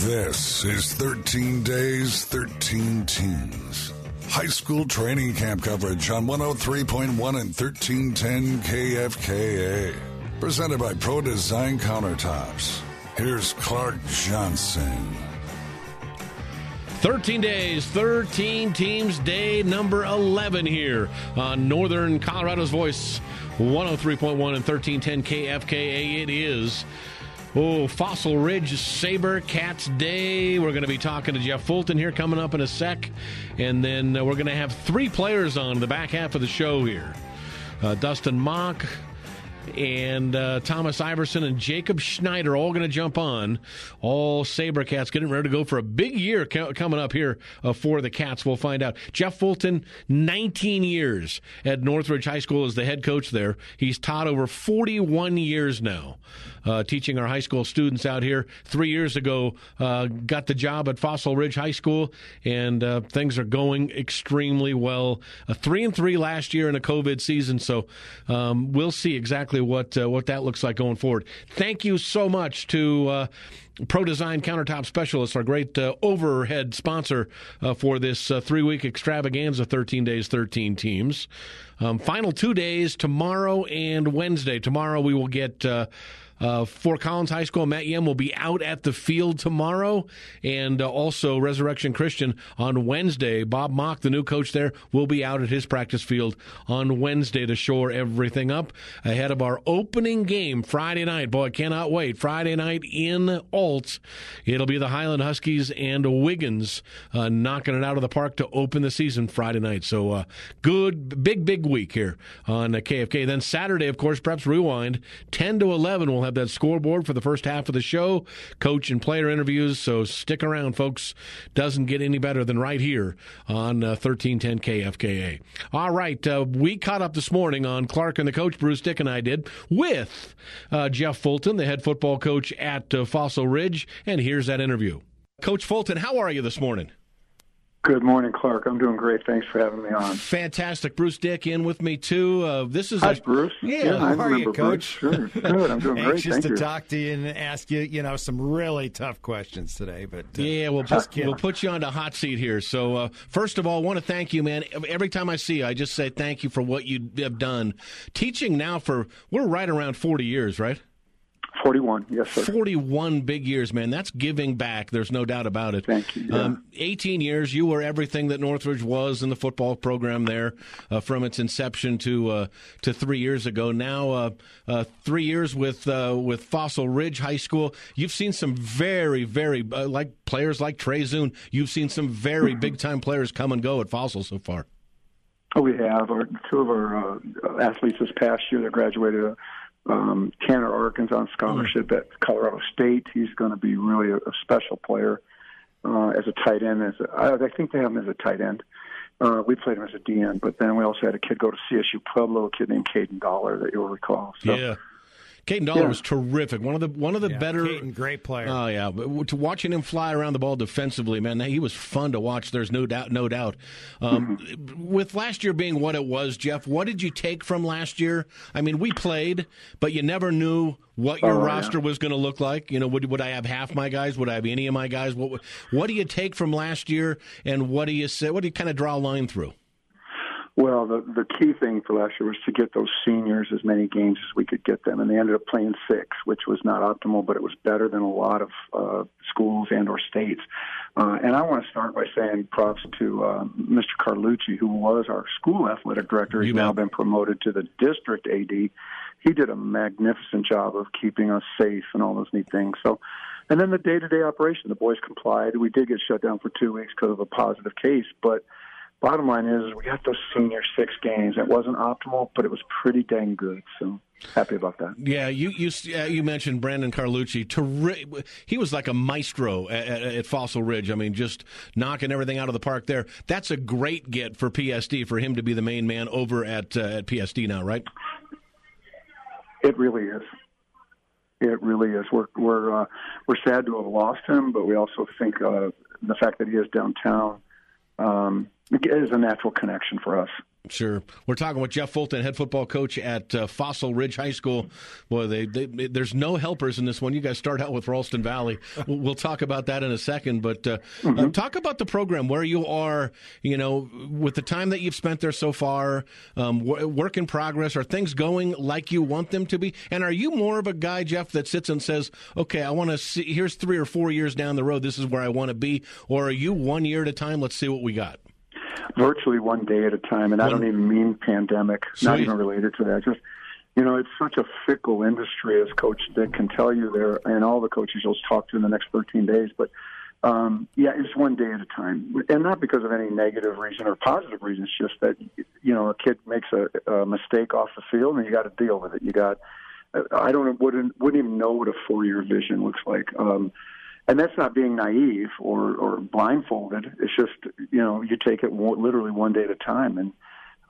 This is 13 Days, 13 Teams. High school training camp coverage on 103.1 and 1310 KFKA. Presented by Pro Design Countertops. Here's Clark Johnson. 13 days, 13 teams, day number 11 here on Northern Colorado's Voice, 103.1 and 1310 KFKA. It is. Oh, Fossil Ridge Saber Cats Day. We're going to be talking to Jeff Fulton here coming up in a sec. And then uh, we're going to have three players on the back half of the show here uh, Dustin Mock, and uh, Thomas Iverson and Jacob Schneider all going to jump on. All Sabercats getting ready to go for a big year co- coming up here uh, for the Cats. We'll find out. Jeff Fulton, 19 years at Northridge High School as the head coach there. He's taught over 41 years now uh, teaching our high school students out here. Three years ago, uh, got the job at Fossil Ridge High School, and uh, things are going extremely well. A three and three last year in a COVID season, so um, we'll see exactly what uh, what that looks like going forward. Thank you so much to. Uh, Pro Design Countertop Specialists, our great uh, overhead sponsor uh, for this uh, three week extravaganza 13 days, 13 teams. Um, final two days, tomorrow and Wednesday. Tomorrow we will get. Uh, uh, Fort Collins High School, Matt Yem will be out at the field tomorrow, and uh, also Resurrection Christian on Wednesday. Bob Mock, the new coach there, will be out at his practice field on Wednesday to shore everything up ahead of our opening game Friday night. Boy, I cannot wait. Friday night in Ault. It'll be the Highland Huskies and Wiggins uh, knocking it out of the park to open the season Friday night. So, uh, good, big, big week here on KFK. Then Saturday, of course, Preps Rewind, 10 to 11, we'll have that scoreboard for the first half of the show, coach and player interviews. So stick around, folks. Doesn't get any better than right here on uh, 1310 KFKA. All right, uh, we caught up this morning on Clark and the coach, Bruce Dick and I did, with uh, Jeff Fulton, the head football coach at uh, Fossil Ridge. And here's that interview. Coach Fulton, how are you this morning? Good morning, Clark. I'm doing great. Thanks for having me on. Fantastic. Bruce Dick in with me too. Uh, this is Hi, a, Bruce. Yeah, I how are you, Coach? Sure. Good. I'm doing great. Anxious Thank to you. talk to you and ask you, you know, some really tough questions today. But uh, Yeah, we'll just put, we'll put you on the hot seat here. So, uh, first of all, I want to thank you, man. Every time I see you, I just say thank you for what you have done. Teaching now for, we're right around 40 years, right? 41. Yes, sir. 41 big years, man. That's giving back. There's no doubt about it. Thank you, yeah. Um, 18 years, you were everything that Northridge was in the football program there uh, from its inception to uh, to three years ago. Now, uh, uh, three years with uh, with Fossil Ridge High School. You've seen some very, very, uh, like players like Trey Zune. You've seen some very big time players come and go at Fossil so far. Oh, we have our two of our uh, athletes this past year that graduated. Um, Tanner Arkin's on scholarship at Colorado State. He's going to be really a, a special player uh, as a tight end. As a, I, I think they have him as a tight end. Uh, we played him as a DN, but then we also had a kid go to CSU Pueblo, a kid named Caden Dollar that you'll recall. So, yeah. Caden Dollar Yeah. was terrific. One of the one of the Yeah, better Caden, great player. Oh yeah, but to watching him fly around the ball defensively, man, he was fun to watch. There's no doubt, no doubt. Um, With last year being what it was, Jeff, what did you take from last year? I mean, we played, but you never knew what your Oh, yeah. roster was going to look like. You know, would would I have half my guys? Would I have any of my guys? What what do you take from last year, and what do you say? What do you kind of draw a line through? Well, the the key thing for last year was to get those seniors as many games as we could get them, and they ended up playing six, which was not optimal, but it was better than a lot of uh, schools and or states. Uh, and I want to start by saying props to uh, Mr. Carlucci, who was our school athletic director. He's now been promoted to the district AD. He did a magnificent job of keeping us safe and all those neat things. So. And then the day-to-day operation, the boys complied. We did get shut down for two weeks because of a positive case, but bottom line is we got those senior six games. It wasn't optimal, but it was pretty dang good. So happy about that. Yeah, you you uh, you mentioned Brandon Carlucci. Terri- he was like a maestro at, at, Fossil Ridge. I mean, just knocking everything out of the park there. That's a great get for PSD for him to be the main man over at uh, at PSD now, right? It really is. It really is. We're we're uh, we're sad to have lost him, but we also think uh, the fact that he is downtown um, is a natural connection for us. Sure. We're talking with Jeff Fulton, head football coach at uh, Fossil Ridge High School. Boy, they, they, there's no helpers in this one. You guys start out with Ralston Valley. We'll, we'll talk about that in a second. But uh, mm-hmm. uh, talk about the program, where you are, you know, with the time that you've spent there so far, um, work in progress. Are things going like you want them to be? And are you more of a guy, Jeff, that sits and says, okay, I want to see, here's three or four years down the road, this is where I want to be? Or are you one year at a time, let's see what we got? Virtually one day at a time. And I don't even mean pandemic, Sweet. not even related to that. Just you know, it's such a fickle industry, as Coach Dick can tell you there, and all the coaches you'll talk to in the next 13 days. But um, yeah, it's one day at a time, and not because of any negative reason or positive reason. It's just that you know a kid makes a, a mistake off the field, and you got to deal with it. You got I don't wouldn't wouldn't even know what a four year vision looks like. Um, and that's not being naive or, or blindfolded. It's just you know you take it literally one day at a time, and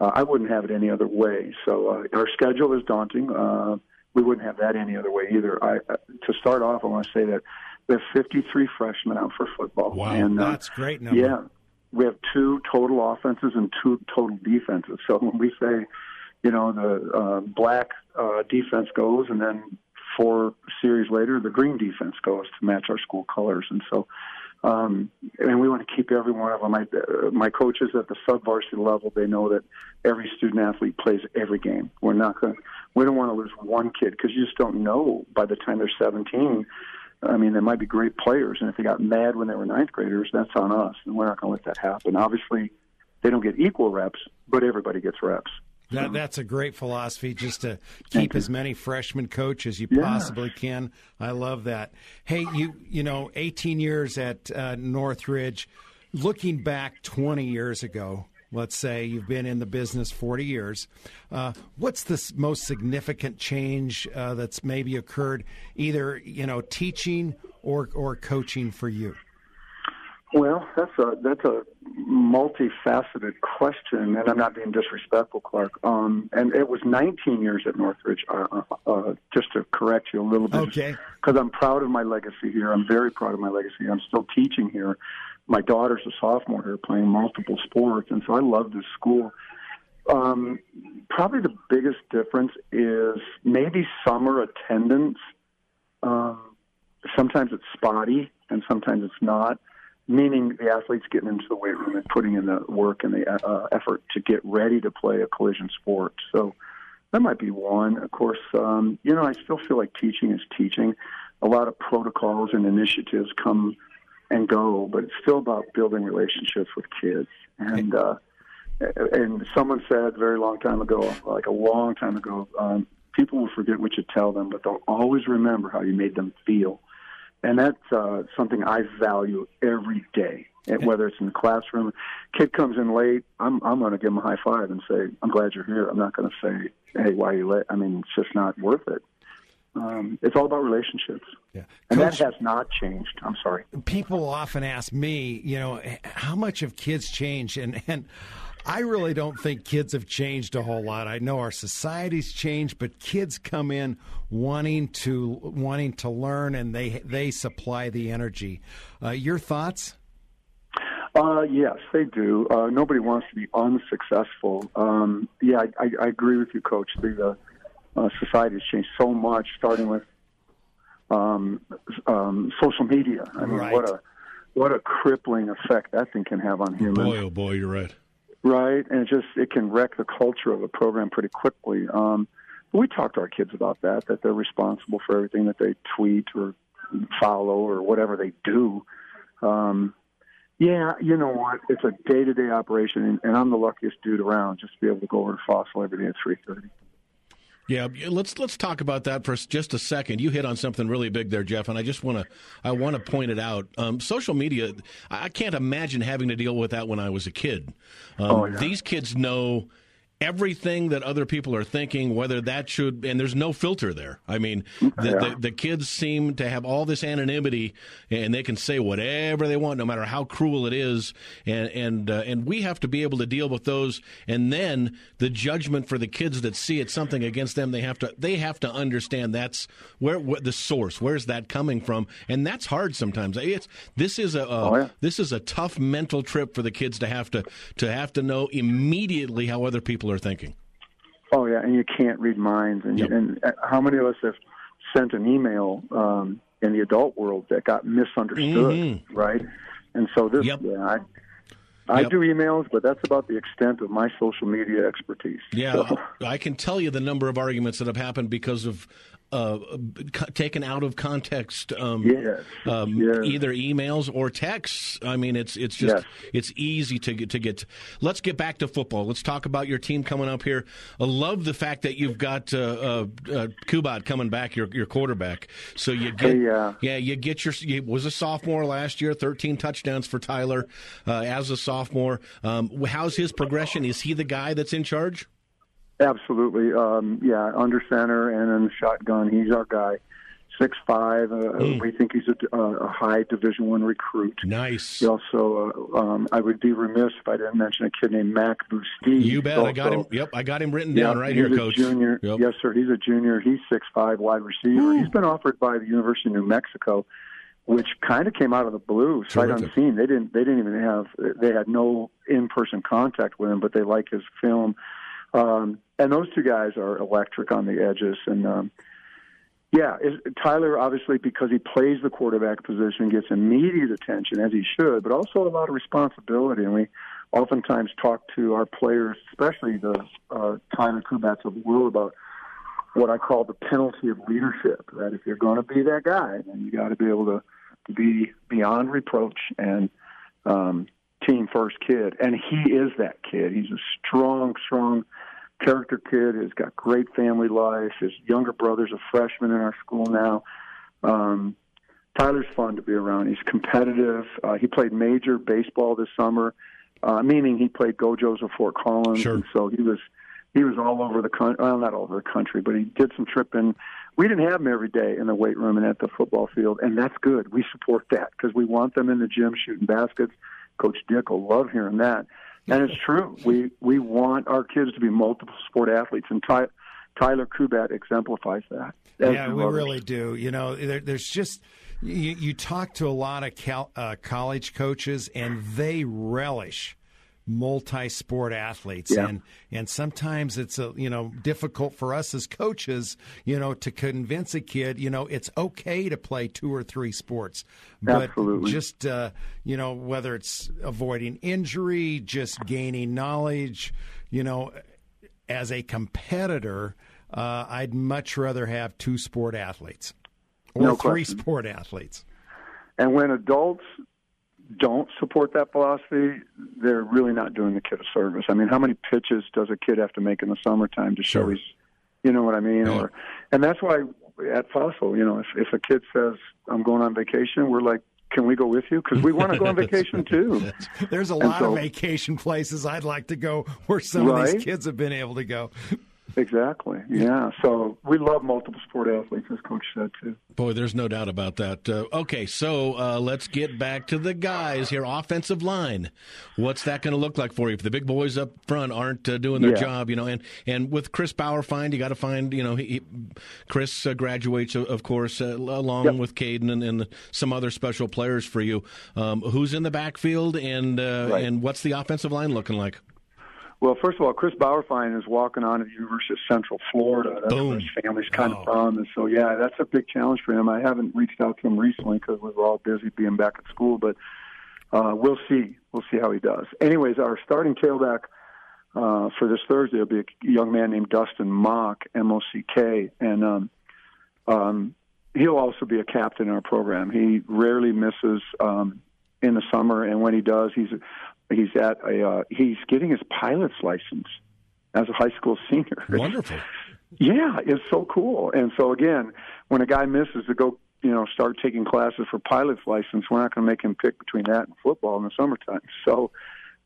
uh, I wouldn't have it any other way. So uh, our schedule is daunting. Uh, we wouldn't have that any other way either. I, uh, to start off, I want to say that we have 53 freshmen out for football. Wow, and, uh, that's great number. Yeah, we have two total offenses and two total defenses. So when we say, you know, the uh, black uh, defense goes, and then four series later, the green defense goes to match our school colors, and so. Um, and we want to keep every one of them. My, uh, my coaches at the sub varsity level, they know that every student athlete plays every game. We're not going. We don't want to lose one kid because you just don't know by the time they're 17. I mean, they might be great players, and if they got mad when they were ninth graders, that's on us, and we're not going to let that happen. Obviously, they don't get equal reps, but everybody gets reps. That, that's a great philosophy, just to keep as many freshman coach as you yeah. possibly can. I love that. Hey, you you know, 18 years at uh, Northridge. Looking back 20 years ago, let's say you've been in the business 40 years. Uh, what's the most significant change uh, that's maybe occurred, either you know, teaching or or coaching for you? Well, that's a that's a multifaceted question, and I'm not being disrespectful, Clark. Um, and it was 19 years at Northridge. Uh, uh, uh, just to correct you a little bit, okay? Because I'm proud of my legacy here. I'm very proud of my legacy. I'm still teaching here. My daughter's a sophomore here, playing multiple sports, and so I love this school. Um, probably the biggest difference is maybe summer attendance. Um, sometimes it's spotty, and sometimes it's not meaning the athletes getting into the weight room and putting in the work and the uh, effort to get ready to play a collision sport. So that might be one. Of course, um, you know, I still feel like teaching is teaching. A lot of protocols and initiatives come and go, but it's still about building relationships with kids. And uh, and someone said very long time ago, like a long time ago, um, people will forget what you tell them, but they'll always remember how you made them feel and that's uh, something I value every day. And whether it's in the classroom, kid comes in late, I'm I'm going to give him a high five and say, "I'm glad you're here." I'm not going to say, "Hey, why are you late?" I mean, it's just not worth it. Um, it's all about relationships. Yeah. And Coach, that has not changed. I'm sorry. People often ask me, you know, how much have kids changed? And, and I really don't think kids have changed a whole lot. I know our society's changed, but kids come in wanting to wanting to learn, and they they supply the energy. Uh, your thoughts? Uh, yes, they do. Uh, nobody wants to be unsuccessful. Um, yeah, I, I, I, agree with you, Coach. The uh, society has changed so much, starting with um, um, social media. I mean, right. what a what a crippling effect that thing can have on humans. Boy, oh boy, you're right. Right, and it just it can wreck the culture of a program pretty quickly. Um, we talk to our kids about that, that they're responsible for everything that they tweet or follow or whatever they do. Um, yeah, you know what? It's a day-to-day operation, and, and I'm the luckiest dude around just to be able to go over to Fossil every day at 3:30. Yeah, let's let's talk about that for just a second. You hit on something really big there, Jeff, and I just want to I want to point it out. Um, social media, I can't imagine having to deal with that when I was a kid. Um, oh, yeah. These kids know everything that other people are thinking, whether that should, and there's no filter there. I mean, the, Yeah. the, the kids seem to have all this anonymity, and they can say whatever they want, no matter how cruel it is, and and uh, and we have to be able to deal with those, and then the judgment for the kids that see it's something against them, they have to they have to understand that's where, where the source, where's that coming from, and that's hard sometimes. It's this is a, a Oh, yeah. this is a tough mental trip for the kids to have to to have to know immediately how other people are thinking. Oh yeah, and you can't read minds. And, Yep. and uh, how many of us have sent an email um, in the adult world that got misunderstood, right? And so this, Mm-hmm. Yep. yeah, I, I Yep. do emails, but that's about the extent of my social media expertise. Yeah, So, I can tell you the number of arguments that have happened because of uh, taken out of context. Um, Yes, um, yes. either emails or texts. I mean, it's it's just Yes. it's easy to get to get. Let's get back to football. Let's talk about your team coming up here. I love the fact that you've got uh, uh, uh, Kubat coming back, your your quarterback. So you get uh, yeah, you get your. You was a sophomore last year, thirteen touchdowns for Tyler uh, as a sophomore. Um, how's his progression? Is he the guy that's in charge? Absolutely, um, yeah, under center and in the shotgun, he's our guy. Six five. Uh, Hmm. We think he's a, a high Division One recruit. Nice. He also, uh, um, I would be remiss if I didn't mention a kid named Mac Boustee. You bet. I got him. Yep, I got him written down right he's here, a Coach. Junior. Yep. Yes, sir. He's a junior. He's six five, wide receiver. He's been offered by the University of New Mexico, which kind of came out of the blue, sight Terrific. unseen. They didn't. They didn't even have. They had no in person contact with him, but they like his film. Um, and those two guys are electric on the edges. And um, yeah, Tyler obviously because he plays the quarterback position gets immediate attention as he should, but also a lot of responsibility. And we oftentimes talk to our players, especially the uh, Tyler Kubats of the world, about what I call the penalty of leadership. That if you're going to be that guy, then you got to be able to be beyond reproach and um, team first kid. And he is that kid. He's a strong, strong character kid. He's got great family life. His younger brother's a freshman in our school now. Um, Tyler's fun to be around. He's competitive. Uh, he played major baseball this summer, uh, meaning he played Gojos of Fort Collins, Sure. and so he was he was all over the country. Well, not all over the country, but he did some tripping. We didn't have him every day in the weight room and at the football field, and that's good. We support that because we want them in the gym shooting baskets. Coach Dick will love hearing that, and it's true. We we want our kids to be multiple sport athletes, and Ty, Tyler Kubat exemplifies that. yeah, we others. really do. You know, there, there's just you, you talk to a lot of cal, uh, college coaches, and they relish multi-sport athletes Yeah. and and sometimes it's a you know difficult for us as coaches you know to convince a kid you know it's okay to play two or three sports but Absolutely. just uh, you know whether it's avoiding injury just gaining knowledge you know as a competitor, uh, I'd much rather have two sport athletes or No three question. sport athletes. And when adults don't support that philosophy, they're really not doing the kid a service. I mean, how many pitches does a kid have to make in the summertime to show Sure. he's, you know what I mean? Yeah. Or, and that's why at Fossil, you know, if if a kid says I'm going on vacation, we're like, can we go with you? Because we want to go on vacation too. There's a lot so- of vacation places I'd like to go where some of these kids have been able to go. Exactly. Yeah. So we love multiple sport athletes, as Coach said too. Boy, there's no doubt about that. Uh, okay, so uh, let's get back to the guys here. Offensive line, what's that going to look like for you if the big boys up front aren't uh, doing their Yeah. job? You know, and and with Chris Bauerfeind you got to find. You know, he, he, Chris uh, graduates, of- course, uh, along Yep. with Caden and, and some other special players for you. Um, who's in the backfield, and uh, Right. and what's the offensive line looking like? Well, first of all, Chris Bauerfeind is walking on at the University of Central Florida. That's Boom. where his family's kind Oh. of from, and so yeah, that's a big challenge for him. I haven't reached out to him recently because we were all busy being back at school, but uh, we'll see. We'll see how he does. Anyways, our starting tailback uh, for this Thursday will be a young man named Dustin Mock, M O C K, and um, um, he'll also be a captain in our program. He rarely misses um, in the summer, and when he does, he's he's at a uh, he's getting his pilot's license as a high school senior. Wonderful. Yeah, it's so cool. And so again, when a guy misses to go, you know, start taking classes for pilot's license, we're not going to make him pick between that and football in the summertime. So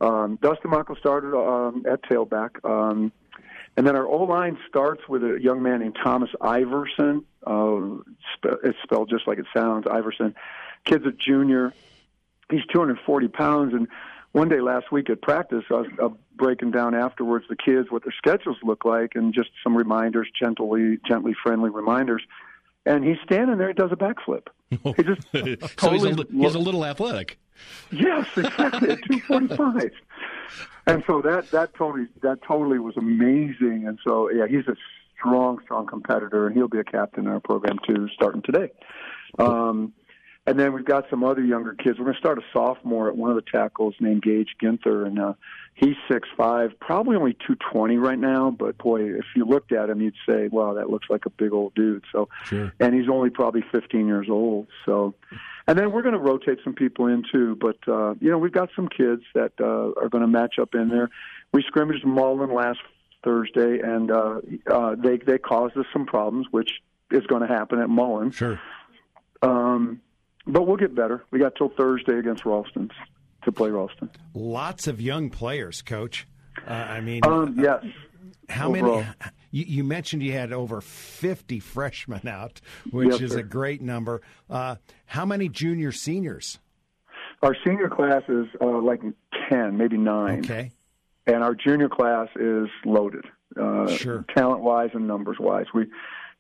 Um, Dustin Mockel started um, at tailback. Um, and then our O line starts with a young man named Thomas Iverson. Uh, it's spelled just like it sounds, Iverson. Kid's a junior. He's 240 pounds. And one day last week at practice, I was uh, breaking down afterwards the kids what their schedules look like and just some reminders, gently, gently friendly reminders. And he's standing there. He does a backflip. He just so he's a, he's a little athletic. Yes, exactly. 245 and so that that totally that totally was amazing. And so yeah, he's a strong, strong competitor, and he'll be a captain in our program too, starting today. Um, and then we've got some other younger kids. We're going to start a sophomore at one of the tackles named Gage Ginther, and uh, he's six five, probably only two twenty right now. But boy, if you looked at him, you'd say, "Wow, that looks like a big old dude." So, sure. and he's only probably fifteen years old. So, and then we're going to rotate some people in too. But uh, you know, we've got some kids that uh, are going to match up in there. We scrimmaged Mullen last Thursday, and uh, uh, they they caused us some problems, which is going to happen at Mullen. Sure. Um, but we'll get better. We got till Thursday against Ralston to play Ralston. Lots of young players, Coach. Uh, I mean, um, yes. How Overall. many? You, you, mentioned you had over 50 freshmen out, which yes, is sir. a great number. Uh, how many junior seniors? Our senior class is uh, like 10, maybe nine. Okay. And our junior class is loaded, uh, sure. talent wise and numbers wise. We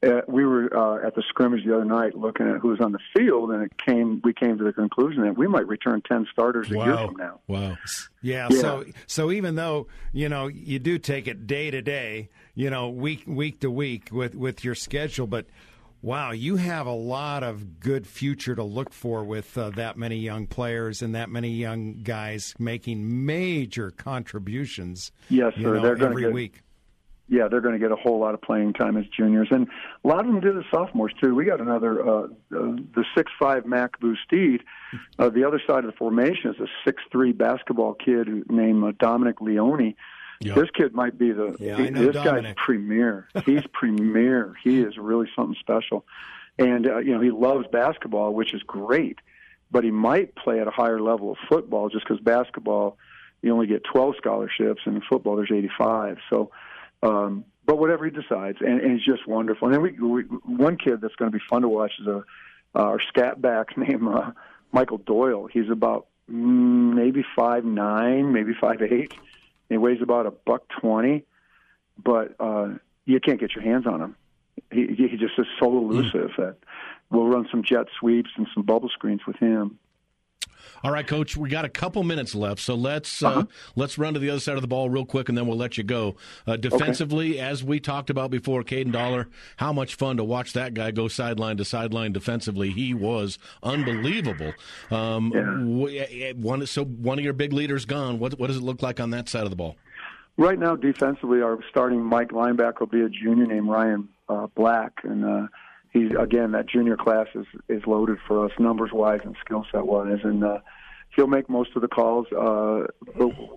uh, we were uh, at the scrimmage the other night looking at who was on the field, and it came. We came to the conclusion that we might return ten starters a wow. year from now. Wow. Yeah, yeah. So so even though you know you do take it day to day, you know week week to week with with your schedule, but wow, you have a lot of good future to look for with uh, that many young players and that many young guys making major contributions. Yes, sir. Know, They're every get, week yeah, they're going to get a whole lot of playing time as juniors, and a lot of them did as sophomores too. We got another uh, uh, the six five Mac Boostede. Uh, the other side of the formation is a six three basketball kid named uh, Dominic Leone. Yep. This kid might be the yeah, he, this Dominic. guy's premier. He's premier. He is really something special, and uh, you know he loves basketball, which is great. But he might play at a higher level of football just because basketball you only get 12 scholarships, and in football there's 85. So um, but whatever he decides, and, and he's just wonderful. And then we, we one kid that's going to be fun to watch is a uh, our scat back named uh, Michael Doyle. He's about mm, maybe five nine, maybe five eight. He weighs about a buck twenty, but uh, you can't get your hands on him. He, he just is so elusive mm. that we'll run some jet sweeps and some bubble screens with him. All right, Coach, we got a couple minutes left, so let's uh, uh-huh. let's run to the other side of the ball real quick, and then we'll let you go. Uh, defensively, okay. as we talked about before, Caden Dollar, how much fun to watch that guy go sideline to sideline defensively. He was unbelievable. Um, yeah. one, so one of your big leaders gone. What what does it look like on that side of the ball? Right now, defensively, our starting Mike linebacker will be a junior named Ryan uh, Black, and uh, he's again that junior class is is loaded for us numbers wise and skill set wise, and uh, he'll make most of the calls. Uh,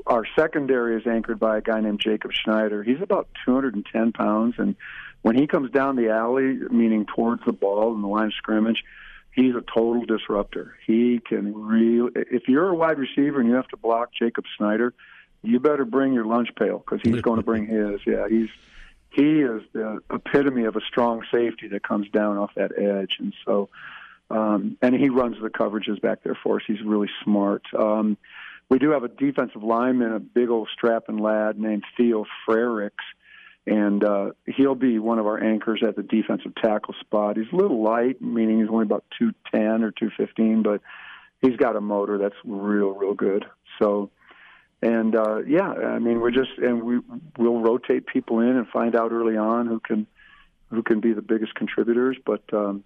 our secondary is anchored by a guy named Jacob Schneider. He's about 210 pounds, and when he comes down the alley, meaning towards the ball in the line of scrimmage, he's a total disruptor. He can really. If you're a wide receiver and you have to block Jacob Schneider, you better bring your lunch pail because he's going to bring his. Yeah, he's he is the epitome of a strong safety that comes down off that edge, and so um, and he runs the coverages back there for us. He's really smart. Um, we do have a defensive lineman, a big old strapping lad named Theo Frericks, and uh, he'll be one of our anchors at the defensive tackle spot. He's a little light, meaning he's only about two ten or two fifteen, but he's got a motor that's real, real good. So and uh, yeah, I mean, we're just and we we'll rotate people in and find out early on who can who can be the biggest contributors. But um,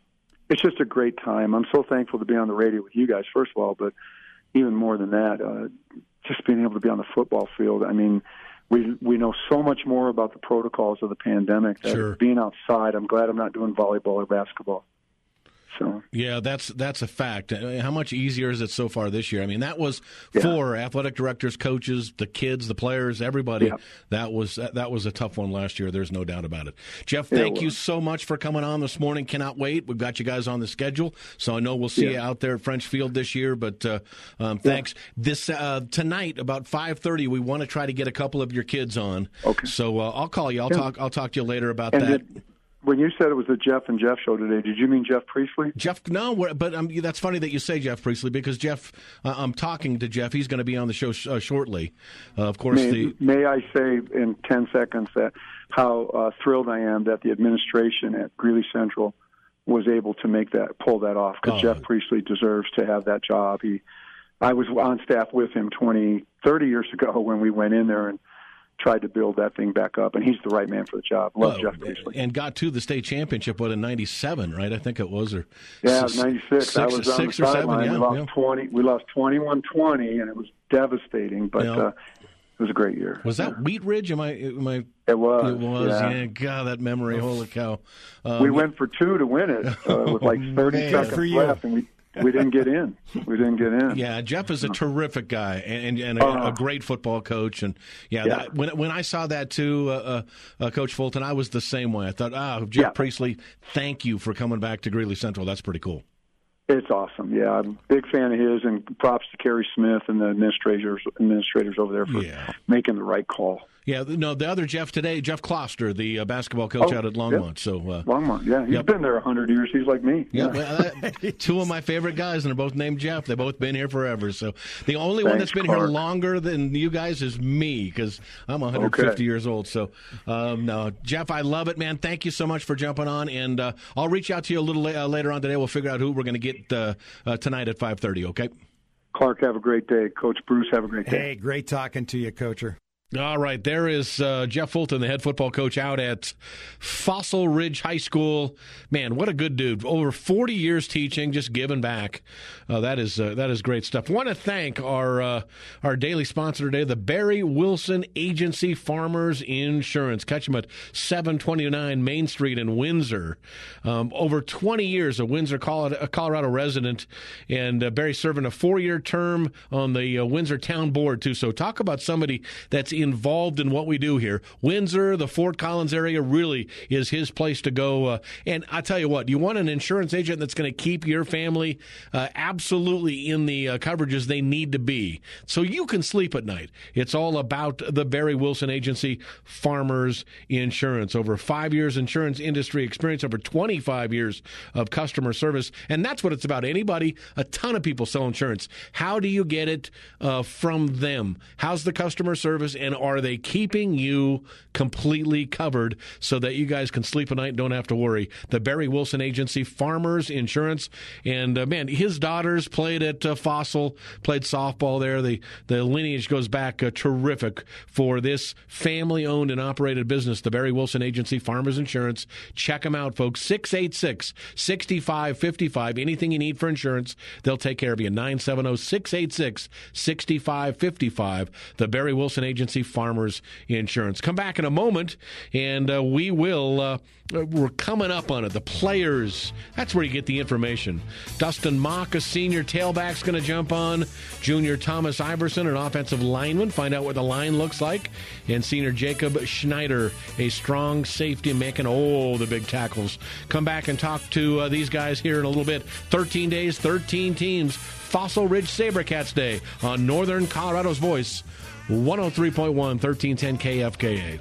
it's just a great time. I'm so thankful to be on the radio with you guys, first of all, but even more than that, uh, just being able to be on the football field. I mean, we we know so much more about the protocols of the pandemic. That sure. Being outside, I'm glad I'm not doing volleyball or basketball. So yeah, that's that's a fact. Uh, how much easier is it so far this year? I mean, that was yeah. for athletic directors, coaches, the kids, the players, everybody. Yeah. That was that was a tough one last year. There's no doubt about it. Jeff, thank you so much for coming on this morning. Cannot wait. We've got you guys on the schedule, so I know we'll see yeah. you out there at French Field this year. But uh, um, thanks. This uh, tonight about five thirty, we want to try to get a couple of your kids on. Okay. So uh, I'll call you. I'll talk. I'll talk to you later about and that. Did, when you said it was the Jeff and Jeff show today, did you mean Jeff Priestley? Jeff, no, but um, that's funny that you say Jeff Priestley because Jeff, uh, I'm talking to Jeff. He's going to be on the show sh- uh, shortly. Uh, of course, may, the may I say in ten seconds that how uh, thrilled I am that the administration at Greeley Central was able to make that pull that off because oh. Jeff Priestley deserves to have that job. He, I was on staff with him 20, 30 years ago when we went in there and tried to build that thing back up, and he's the right man for the job. Love Jeff Priestley. And got to the state championship, what, in 97, right? I think it was. or Yeah, 96. Six, I was on the sideline. Yeah, we, lost yeah. 20, we lost 21-20, and it was devastating, but uh, it was a great year. Was that Wheat Ridge? Am I? Am I it was. It was. Yeah. yeah God, that memory. Holy cow! Um, we went for two to win it uh, with like 30 seconds left, and we we didn't get in. We didn't get in. Yeah, Jeff is a terrific guy and and, a, uh, a, great football coach. And yeah, yeah. That, when when I saw that too, uh, uh, uh Coach Fulton, I was the same way. I thought, ah, oh, Jeff yeah. Priestley, thank you for coming back to Greeley Central. That's pretty cool. It's awesome. Yeah, I'm a big fan of his, and props to Kerry Smith and the administrators administrators over there for yeah. making the right call. Yeah, no, the other Jeff today, Jeff Kloster, the uh, basketball coach oh, out at Longmont. So uh, Longmont, yeah, he's yep. been there a hundred years. He's like me. Yeah, well, two of my favorite guys, and they're both named Jeff. They've both been here forever. So the only Thanks, one that's been Clark. here longer than you guys is me because I'm 150 okay. years old. So um, no, Jeff, I love it, man. Thank you so much for jumping on, and uh, I'll reach out to you a little uh, later on today. We'll figure out who we're going to get uh, uh, tonight at 5:30. Okay. Clark, have a great day. Coach Bruce, have a great day. Hey, great talking to you, Coacher. All right, there is uh, Jeff Fulton, the head football coach out at Fossil Ridge High School. Man, what a good dude! Over forty years teaching, just giving back. Uh, that is uh, that is great stuff. Want to thank our uh, our daily sponsor today, the Barry Wilson Agency Farmers Insurance. Catch them at seven twenty nine Main Street in Windsor. Um, over twenty years, a Windsor, Colorado, resident, and uh, Barry serving a four year term on the uh, Windsor Town Board too. So talk about somebody that's involved in what we do here. Windsor, the Fort Collins area, really is his place to go. Uh, and I tell you what, you want an insurance agent that's going to keep your family uh, absolutely in the uh, coverages they need to be, so you can sleep at night. It's all about the Barry Wilson Agency Farmers Insurance. Over five years insurance industry experience, over 25 years of customer service, and that's what it's about. Anybody, a ton of people sell insurance. How do you get it uh, from them? How's the customer service? And and are they keeping you completely covered so that you guys can sleep at night and don't have to worry? The Barry Wilson Agency, Farmers Insurance, and uh, man, his daughters played at uh, Fossil, played softball there. The the lineage goes back uh, terrific for this family owned and operated business, the Barry Wilson Agency, Farmers Insurance. Check them out, folks. 686 6555. Anything you need for insurance, they'll take care of you. 970 686 6555. The Barry Wilson Agency Farmers Insurance. Come back in a moment, and uh, we will. Uh, we're coming up on it. The players. That's where you get the information. Dustin Mock, a senior tailback's going to jump on. Junior Thomas Iverson, an offensive lineman. Find out what the line looks like. And senior Jacob Schneider, a strong safety, making all the big tackles. Come back and talk to uh, these guys here in a little bit. 13 days, 13 teams. Fossil Ridge Sabercats Day on Northern Colorado's Voice 103.1, 1310 KFKA.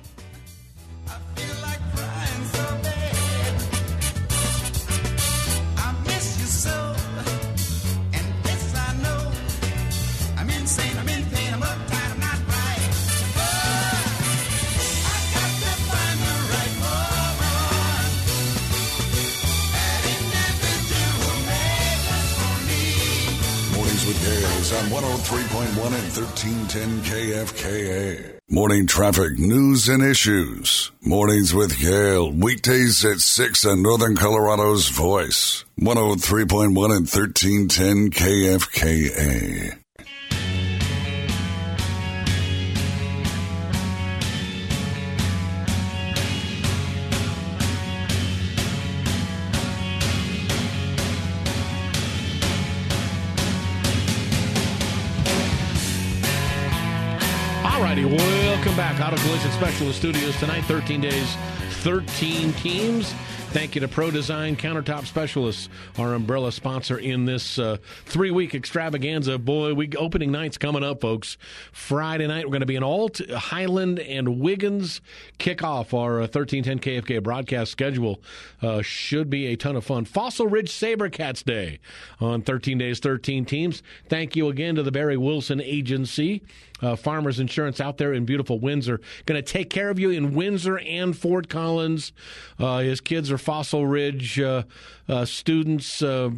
103.1 and 1310 KFKA. Morning traffic, news and issues. Mornings with Gail. Weekdays at 6 on Northern Colorado's Voice. 103.1 and 1310 KFKA. Back. Auto Collision Specialist Studios tonight, 13 days, 13 teams. Thank you to Pro Design Countertop Specialists, our umbrella sponsor in this uh, three week extravaganza. Boy, we opening night's coming up, folks. Friday night, we're going to be in Ault, Highland, and Wiggins kickoff our uh, 1310 KFK broadcast schedule. Uh, should be a ton of fun. Fossil Ridge Sabercats Day on 13 days, 13 teams. Thank you again to the Barry Wilson Agency uh, Farmers Insurance out there in beautiful Windsor. Going to take care of you in Windsor and Fort Collins. Uh, his kids are Fossil Ridge uh, uh students, uh,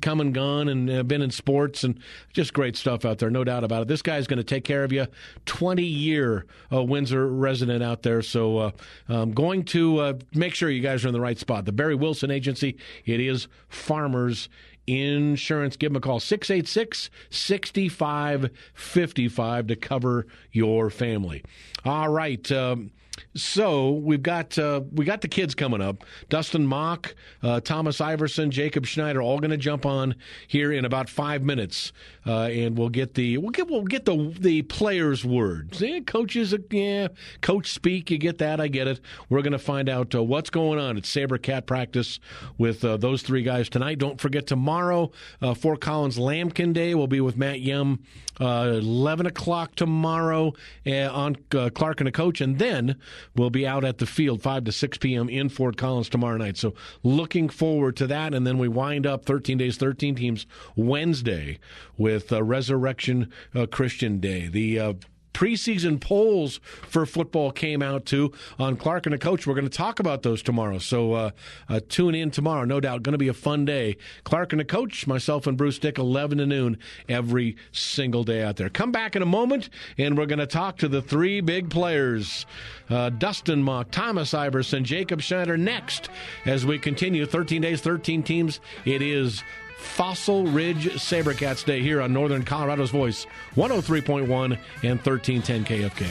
come and gone, and have been in sports, and just great stuff out there, no doubt about it. This guy's going to take care of you. 20 year uh, Windsor resident out there. So I'm going to make sure you guys are in the right spot. The Barry Wilson Agency, it is Farmers Insurance. Give them a call 686 6555 to cover your family. All right. Um, so we've got uh, we got the kids coming up. Dustin Mock, uh, Thomas Iverson, Jacob Schneider, all going to jump on here in about five minutes, uh, and we'll get the we'll get we'll get the the players' words. Yeah, coaches, yeah, coach speak. You get that? I get it. We're going to find out uh, what's going on at Saber Cat practice with uh, those three guys tonight. Don't forget tomorrow, uh, Fort Collins Lambkin Day. We'll be with Matt Yem, eleven o'clock tomorrow on Clark and a Coach, and then will be out at the field 5 to 6 p.m. in Fort Collins tomorrow night. So looking forward to that. And then we wind up 13 days, 13 teams Wednesday with uh, Resurrection uh, Christian Day. The uh, preseason polls for football came out too on Clark and the coach. We're going to talk about those tomorrow. So uh, uh, tune in tomorrow. No doubt, going to be a fun day. Clark and the coach, myself and Bruce Dick, 11 to noon every single day out there. Come back in a moment, and we're going to talk to the three big players uh, Dustin Mock, Thomas Iverson, Jacob Schneider next as we continue 13 days, 13 teams. It is Fossil Ridge Sabercats Day here on Northern Colorado's Voice, 103.1 and 1310 KFK.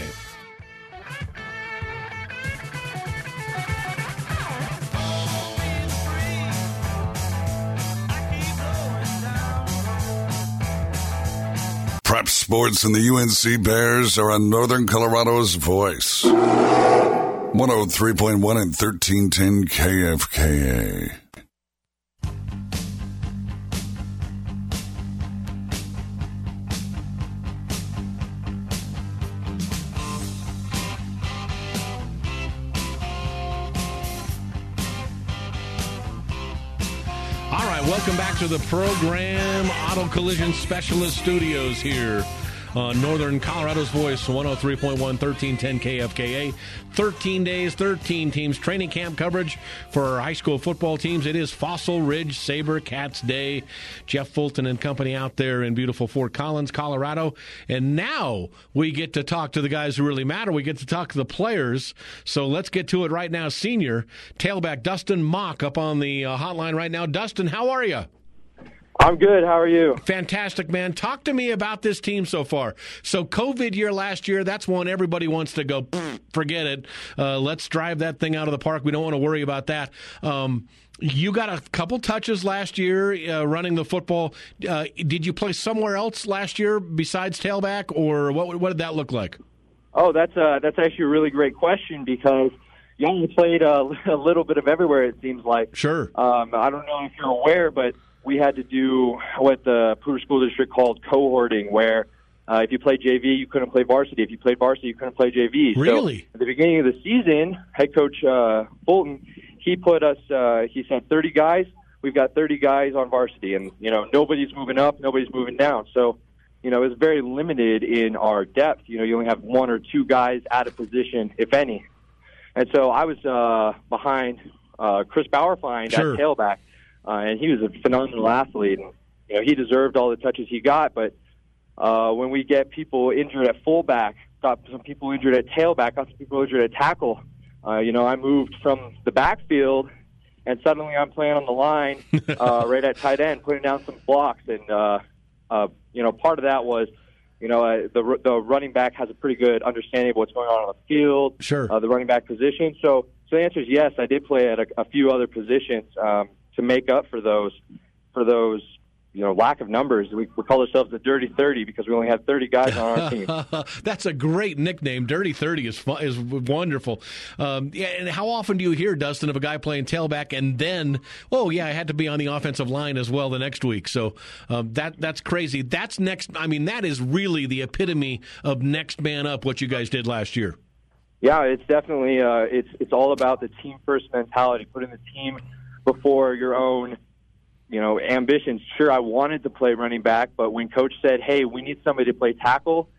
Prep Sports and the UNC Bears are on Northern Colorado's Voice. 103.1 and 1310 KFKA. Welcome back to the program. Auto Collision Specialist Studios here uh, Northern Colorado's Voice, 103.1, 1310 KFKA. 13 days, 13 teams. Training camp coverage for high school football teams. It is Fossil Ridge Saber Cats Day. Jeff Fulton and company out there in beautiful Fort Collins, Colorado. And now we get to talk to the guys who really matter. We get to talk to the players. So let's get to it right now. Senior tailback Dustin Mock up on the uh, hotline right now. Dustin, how are you? I'm good. How are you? Fantastic, man. Talk to me about this team so far. So, COVID year last year, that's one everybody wants to go, forget it. Uh, let's drive that thing out of the park. We don't want to worry about that. Um, you got a couple touches last year uh, running the football. Uh, did you play somewhere else last year besides tailback, or what? What did that look like? Oh, that's uh, that's actually a really great question because Young played a, a little bit of everywhere. It seems like. Sure. Um, I don't know if you're aware, but we had to do what the Poudre School District called cohorting, where uh, if you played JV, you couldn't play varsity. If you played varsity, you couldn't play JV. Really? So at the beginning of the season, head coach uh, Fulton, he put us. Uh, he said 30 guys. We've got 30 guys on varsity, and you know nobody's moving up, nobody's moving down. So you know it's very limited in our depth. You know you only have one or two guys at a position, if any. And so I was uh, behind uh, Chris Bauerfeind sure. at tailback uh, and he was a phenomenal athlete. And, you know, he deserved all the touches he got, but uh, when we get people injured at fullback, got some people injured at tailback, got some people injured at tackle. Uh, you know, I moved from the backfield, and suddenly I'm playing on the line uh, right at tight end, putting down some blocks. And uh, uh, you know, part of that was, you know, uh, the the running back has a pretty good understanding of what's going on on the field, sure, uh, the running back position. So, so the answer is yes. I did play at a, a few other positions. Um, to make up for those for those you know lack of numbers. We, we call ourselves the Dirty Thirty because we only had thirty guys on our team. That's a great nickname. Dirty Thirty is fun, is wonderful. Um, yeah, and how often do you hear Dustin of a guy playing tailback and then oh yeah I had to be on the offensive line as well the next week? So um, that that's crazy. That's next. I mean that is really the epitome of next man up. What you guys did last year. Yeah, it's definitely uh, it's it's all about the team first mentality, putting the team before your own you know, ambitions. Sure, I wanted to play running back, but when coach said, "Hey, we need somebody to play tackle,"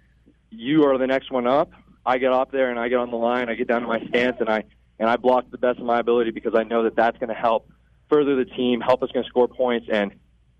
you are the next one up. I get up there and I get on the line. I get down to my stance and I and I block the best of my ability because I know that that's going to help further the team, help us going to score points, and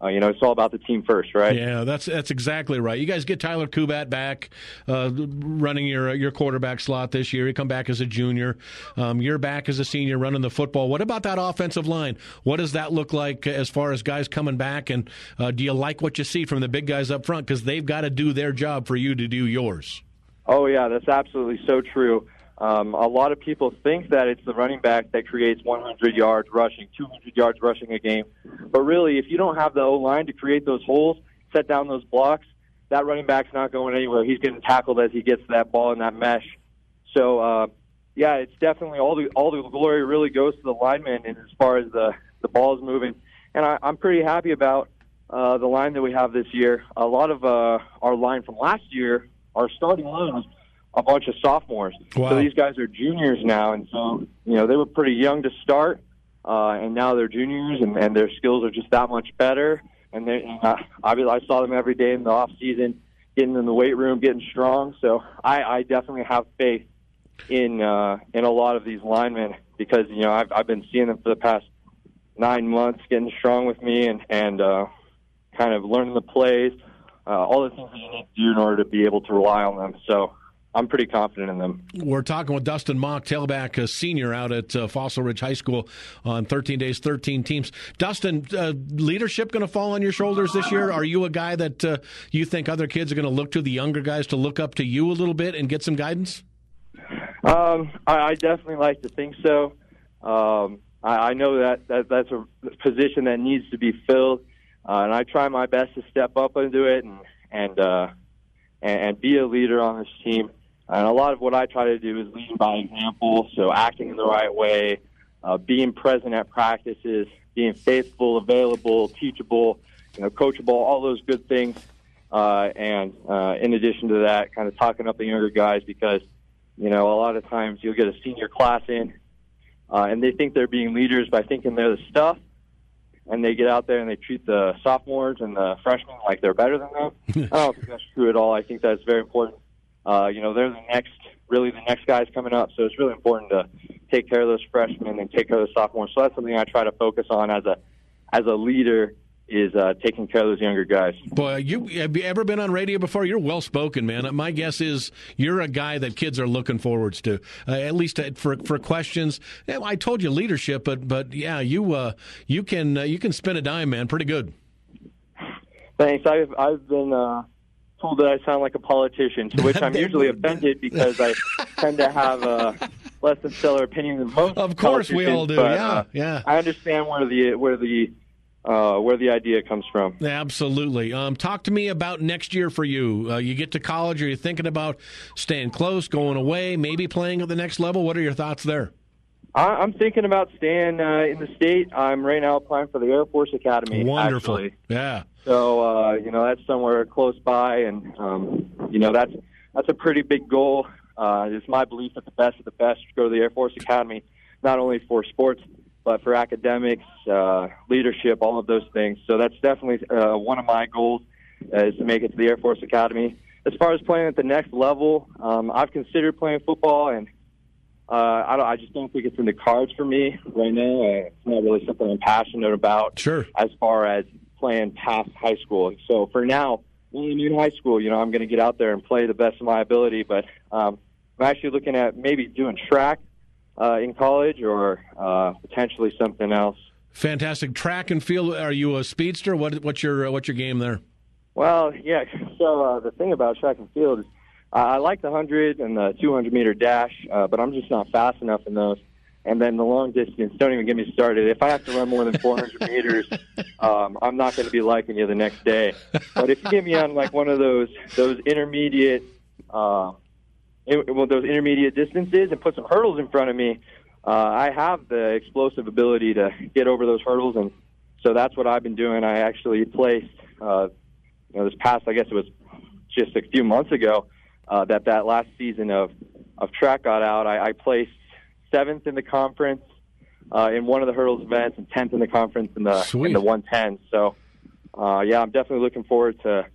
uh, you know, it's all about the team first, right? Yeah, that's that's exactly right. You guys get Tyler Kubat back, uh, running your your quarterback slot this year. He come back as a junior. Um, you're back as a senior, running the football. What about that offensive line? What does that look like as far as guys coming back? And uh, do you like what you see from the big guys up front? Because they've got to do their job for you to do yours. Oh yeah, that's absolutely so true. Um, a lot of people think that it's the running back that creates 100 yards rushing, 200 yards rushing a game. But really, if you don't have the O line to create those holes, set down those blocks, that running back's not going anywhere. He's getting tackled as he gets that ball in that mesh. So, uh, yeah, it's definitely all the all the glory really goes to the linemen, and as far as the the ball is moving, and I, I'm pretty happy about uh, the line that we have this year. A lot of uh, our line from last year, our starting line was a bunch of sophomores. Wow. So these guys are juniors now, and so you know they were pretty young to start, uh, and now they're juniors, and, and their skills are just that much better. And they, uh, I, I saw them every day in the off season, getting in the weight room, getting strong. So I, I definitely have faith in uh, in a lot of these linemen because you know I've I've been seeing them for the past nine months, getting strong with me, and and uh, kind of learning the plays, uh, all the things that you need to do in order to be able to rely on them. So I'm pretty confident in them. We're talking with Dustin Mock, tailback uh, senior out at uh, Fossil Ridge High School on 13 days, 13 teams. Dustin, uh, leadership going to fall on your shoulders this year? Are you a guy that uh, you think other kids are going to look to the younger guys to look up to you a little bit and get some guidance? Um, I, I, definitely like to think so. Um, I, I, know that, that that's a position that needs to be filled, uh, and I try my best to step up into it and and uh, and, and be a leader on this team. And a lot of what I try to do is lead by example, so acting in the right way, uh, being present at practices, being faithful, available, teachable, you know, coachable, all those good things. Uh, and uh, in addition to that, kind of talking up the younger guys because, you know, a lot of times you'll get a senior class in, uh, and they think they're being leaders by thinking they're the stuff, and they get out there and they treat the sophomores and the freshmen like they're better than them. I don't think that's true at all. I think that's very important uh, you know, they're the next, really the next guys coming up. So it's really important to take care of those freshmen and take care of the sophomores. So that's something I try to focus on as a, as a leader is uh, taking care of those younger guys. Boy, you have you ever been on radio before? You're well spoken, man. My guess is you're a guy that kids are looking forwards to, uh, at least uh, for for questions. I told you leadership, but but yeah, you uh, you can uh, you can spin a dime, man. Pretty good. Thanks. I've I've been uh, told that I sound like a politician, to which I'm usually offended because I tend to have a less than stellar opinion than most. Of course, we all do. But, yeah, uh, yeah. I understand where the where the uh, where the idea comes from. Absolutely. Um, talk to me about next year for you. Uh, you get to college. Are you thinking about staying close, going away, maybe playing at the next level? What are your thoughts there? I, am thinking about staying uh, in the state. I'm right now applying for the Air Force Academy. Wonderful. Actually. Yeah. So uh, you know that's somewhere close by, and um, you know that's that's a pretty big goal. Uh, it's my belief that the best of the best go to the Air Force Academy, not only for sports but for academics, uh, leadership, all of those things. So that's definitely uh, one of my goals uh, is to make it to the Air Force Academy. As far as playing at the next level, um, I've considered playing football and uh, I, don't, I just don't think it's in the cards for me right now. It's not really something I'm passionate about. Sure. As far as playing past high school, so for now, when I'm in high school, you know, I'm going to get out there and play the best of my ability. But um, I'm actually looking at maybe doing track uh, in college or uh, potentially something else. Fantastic track and field. Are you a speedster? What, what's your uh, what's your game there? Well, yeah. So uh, the thing about track and field is I like the 100 and the 200 meter dash, uh, but I'm just not fast enough in those. And then the long distance, don't even get me started. If I have to run more than 400 meters, um, I'm not going to be liking you the next day. But if you get me on like one of those those intermediate, uh, well, those intermediate distances and put some hurdles in front of me, uh, I have the explosive ability to get over those hurdles, and so that's what I've been doing. I actually placed, uh, you know, this past, I guess it was just a few months ago, uh, that that last season of of track got out. I, I placed seventh in the conference uh, in one of the hurdles events and tenth in the conference in the Sweet. in the 110. So, uh, yeah, I'm definitely looking forward to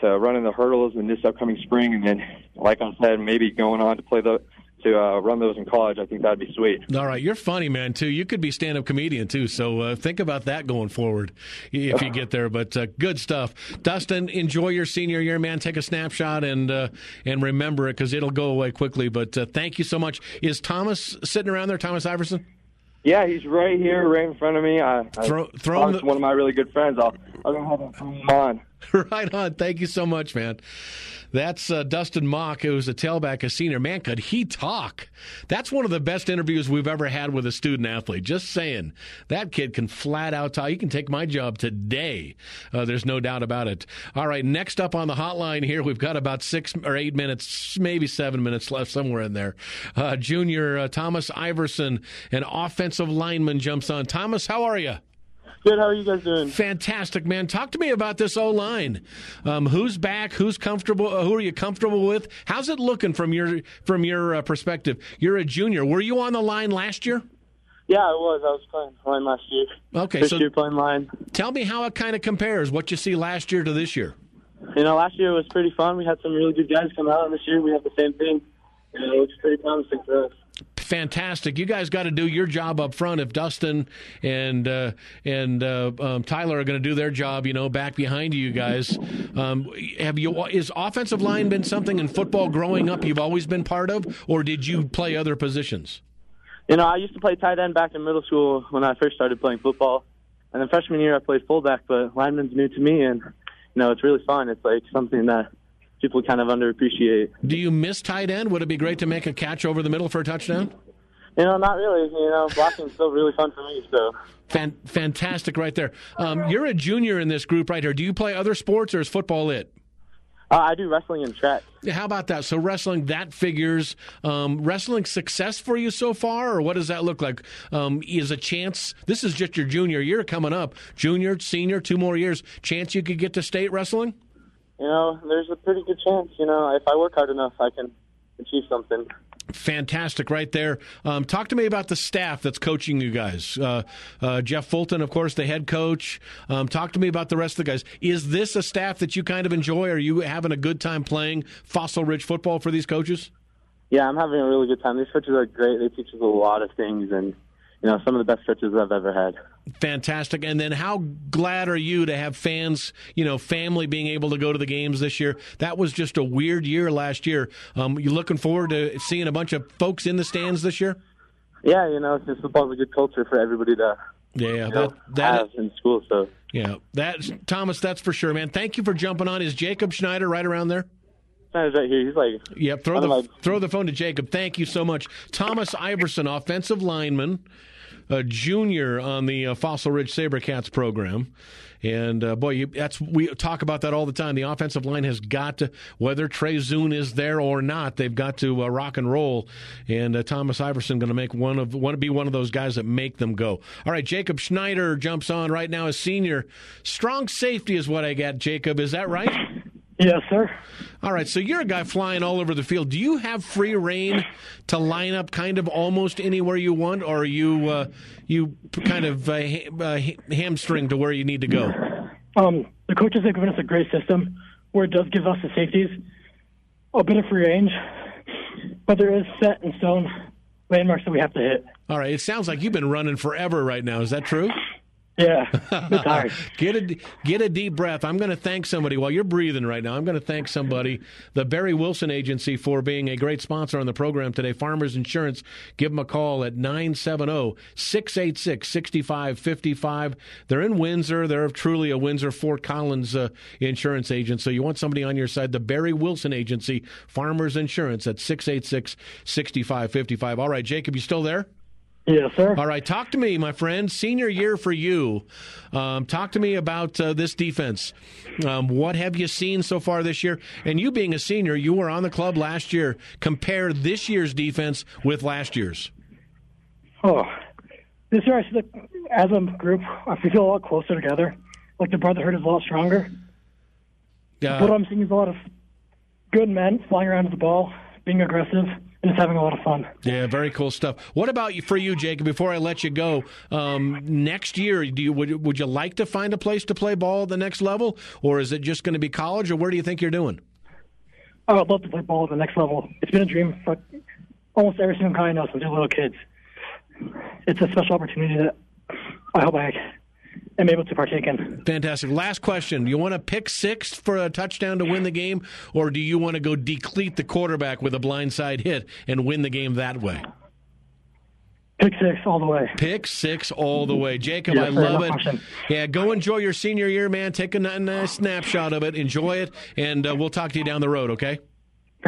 to running the hurdles in this upcoming spring, and then, like I said, maybe going on to play the to uh, run those in college. I think that'd be sweet. All right, you're funny, man. Too. You could be stand-up comedian too. So uh, think about that going forward if you get there. But uh, good stuff, Dustin. Enjoy your senior year, man. Take a snapshot and uh, and remember it because it'll go away quickly. But uh, thank you so much. Is Thomas sitting around there? Thomas Iverson. Yeah, he's right here, right in front of me. I, Throw- I throw him the- one of my really good friends. I'll I'll go ahead and throw him on. right on. Thank you so much, man. That's uh, Dustin Mock, who's a tailback, a senior. Man, could he talk? That's one of the best interviews we've ever had with a student athlete. Just saying. That kid can flat out talk. He can take my job today. Uh, there's no doubt about it. All right, next up on the hotline here, we've got about six or eight minutes, maybe seven minutes left, somewhere in there. Uh, junior uh, Thomas Iverson, an offensive lineman, jumps on. Thomas, how are you? Good. How are you guys doing? Fantastic, man. Talk to me about this O line. Um, who's back? Who's comfortable? Uh, who are you comfortable with? How's it looking from your from your uh, perspective? You're a junior. Were you on the line last year? Yeah, I was. I was playing line last year. Okay, First so year playing line. tell me how it kind of compares. What you see last year to this year? You know, last year was pretty fun. We had some really good guys come out, and this year we have the same thing. You know, it looks pretty promising for us. Fantastic. You guys got to do your job up front. If Dustin and uh, and uh, um, Tyler are going to do their job, you know, back behind you guys. Um, have you? Is offensive line been something in football growing up you've always been part of, or did you play other positions? You know, I used to play tight end back in middle school when I first started playing football, and then freshman year I played fullback. But lineman's new to me, and you know, it's really fun. It's like something that people kind of underappreciate. Do you miss tight end? Would it be great to make a catch over the middle for a touchdown? You know, not really. You know, blocking's still really fun for me. So. Fan- fantastic, right there. Um, you're a junior in this group right here. Do you play other sports, or is football it? Uh, I do wrestling and track. How about that? So wrestling that figures. Um, wrestling success for you so far, or what does that look like? Um, is a chance? This is just your junior year coming up. Junior, senior, two more years. Chance you could get to state wrestling. You know, there's a pretty good chance. You know, if I work hard enough, I can achieve something. Fantastic, right there. Um, talk to me about the staff that's coaching you guys. Uh, uh, Jeff Fulton, of course, the head coach. Um, talk to me about the rest of the guys. Is this a staff that you kind of enjoy? Are you having a good time playing Fossil Ridge football for these coaches? Yeah, I'm having a really good time. These coaches are great. They teach us a lot of things, and you know, some of the best stretches I've ever had. Fantastic. And then how glad are you to have fans, you know, family being able to go to the games this year? That was just a weird year last year. Um, you looking forward to seeing a bunch of folks in the stands this year? Yeah, you know, it's just football's a good culture for everybody to Yeah, you that know, that have in school. So yeah, that's Thomas. That's for sure, man. Thank you for jumping on. Is Jacob Schneider right around there? Sanders right here. He's like, Yep. Throw the my- throw the phone to Jacob. Thank you so much, Thomas Iverson, offensive lineman, a junior on the uh, Fossil Ridge SaberCats program. And uh, boy, you, that's we talk about that all the time. The offensive line has got to, whether Trey Zune is there or not, they've got to uh, rock and roll. And uh, Thomas Iverson going to make one of want to be one of those guys that make them go. All right, Jacob Schneider jumps on right now as senior. Strong safety is what I got. Jacob, is that right? Yes, sir. All right, so you're a guy flying all over the field. Do you have free reign to line up kind of almost anywhere you want, or are you uh, you kind of uh, ha- uh, hamstring to where you need to go? Um, the coaches have given us a great system where it does give us the safeties a bit of free range, but there is set in stone landmarks that we have to hit. All right, it sounds like you've been running forever right now. Is that true? Yeah, tired. Get a get a deep breath. I'm going to thank somebody while you're breathing right now. I'm going to thank somebody, the Barry Wilson Agency, for being a great sponsor on the program today. Farmers Insurance. Give them a call at 970-686-6555. They're in Windsor. They're truly a Windsor Fort Collins uh, insurance agent. So you want somebody on your side. The Barry Wilson Agency, Farmers Insurance at 686-6555. All right, Jacob, you still there? Yes, sir. All right, talk to me, my friend. Senior year for you. Um, talk to me about uh, this defense. Um, what have you seen so far this year? And you being a senior, you were on the club last year. Compare this year's defense with last year's. Oh, this year I as a group, I feel a lot closer together. Like the brotherhood is a lot stronger. Uh, what I'm seeing is a lot of good men flying around with the ball, being aggressive, and just having a lot of fun. Yeah, very cool stuff. What about you, for you, Jacob? Before I let you go, um, next year, do you would, would you like to find a place to play ball at the next level, or is it just going to be college, or where do you think you're doing? I would love to play ball at the next level. It's been a dream for almost every single guy I know since they're little kids. It's a special opportunity that I hope I am able to partake in. Fantastic. Last question. Do you want to pick six for a touchdown to win the game, or do you want to go decleat the quarterback with a blindside hit and win the game that way? Pick six all the way. Pick six all the way. Jacob, Yes, I love it. question. Yeah, go enjoy your senior year, man. Take a nice snapshot of it. Enjoy it, and uh, we'll talk to you down the road, okay?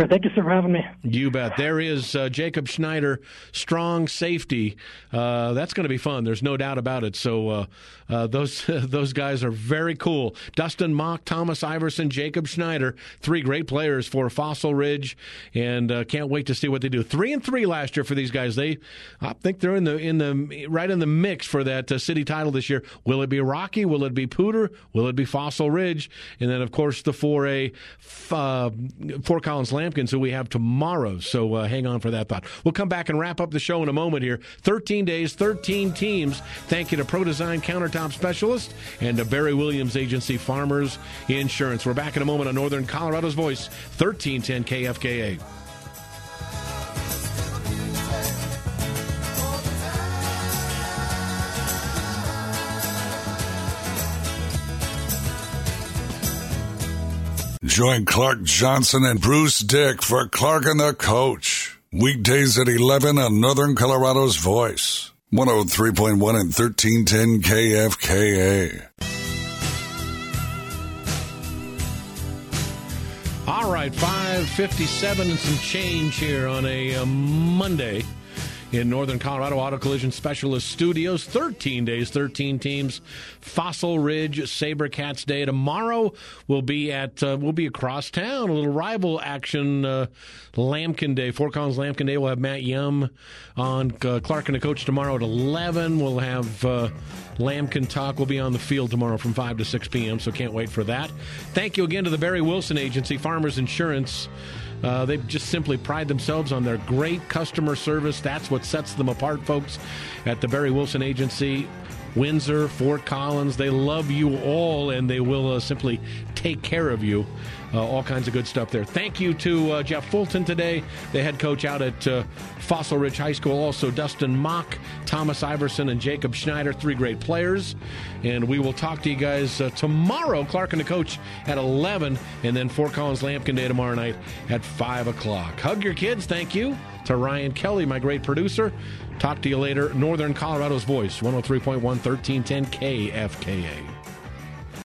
Thank you, for having me. You bet. There is uh, Jacob Schneider, strong safety. Uh, that's going to be fun. There's no doubt about it. So uh, uh, those those guys are very cool. Dustin Mock, Thomas Iverson, Jacob Schneider, three great players for Fossil Ridge, and uh, can't wait to see what they do. Three and three last year for these guys. They, I think they're in the in the right in the mix for that uh, city title this year. Will it be Rocky? Will it be Poudre? Will it be Fossil Ridge? And then of course the four A, uh, Fort Collins Lambkins, who we have tomorrow. So uh, hang on for that thought. We'll come back and wrap up the show in a moment here. 13 days, 13 teams. Thank you to Pro Design Countertop Specialist and to Barry Williams Agency Farmers Insurance. We're back in a moment on Northern Colorado's Voice, 1310 KFKA. Join Clark Johnson and Bruce Dick for Clark and the Coach. Weekdays at 11 on Northern Colorado's Voice. 103.1 and 1310 KFKA. All right, 557 and some change here on a uh, Monday in Northern Colorado Auto Collision Specialist Studios. 13 days, 13 teams. Fossil Ridge Sabercats Day. Tomorrow we'll be at, uh, we'll be across town. A little rival action, uh, Lambkin Day. Fort Collins Lambkin Day. We'll have Matt Yum on uh, Clark and the Coach tomorrow at 11. We'll have uh, Lambkin Talk. We'll be on the field tomorrow from 5 to 6 p.m., so can't wait for that. Thank you again to the Barry Wilson Agency, Farmers Insurance. Uh, they just simply pride themselves on their great customer service. That's what sets them apart, folks, at the Barry Wilson Agency. Windsor, Fort Collins, they love you all and they will uh, simply take care of you. Uh, all kinds of good stuff there. Thank you to uh, Jeff Fulton today, the head coach out at uh, Fossil Ridge High School. Also, Dustin Mock, Thomas Iverson, and Jacob Schneider, three great players. And we will talk to you guys uh, tomorrow, Clark and the coach at 11, and then Fort Collins Lambkin Day tomorrow night at 5 o'clock. Hug your kids. Thank you to Ryan Kelly, my great producer. Talk to you later. Northern Colorado's Voice, 103.1, 1310 KFKA.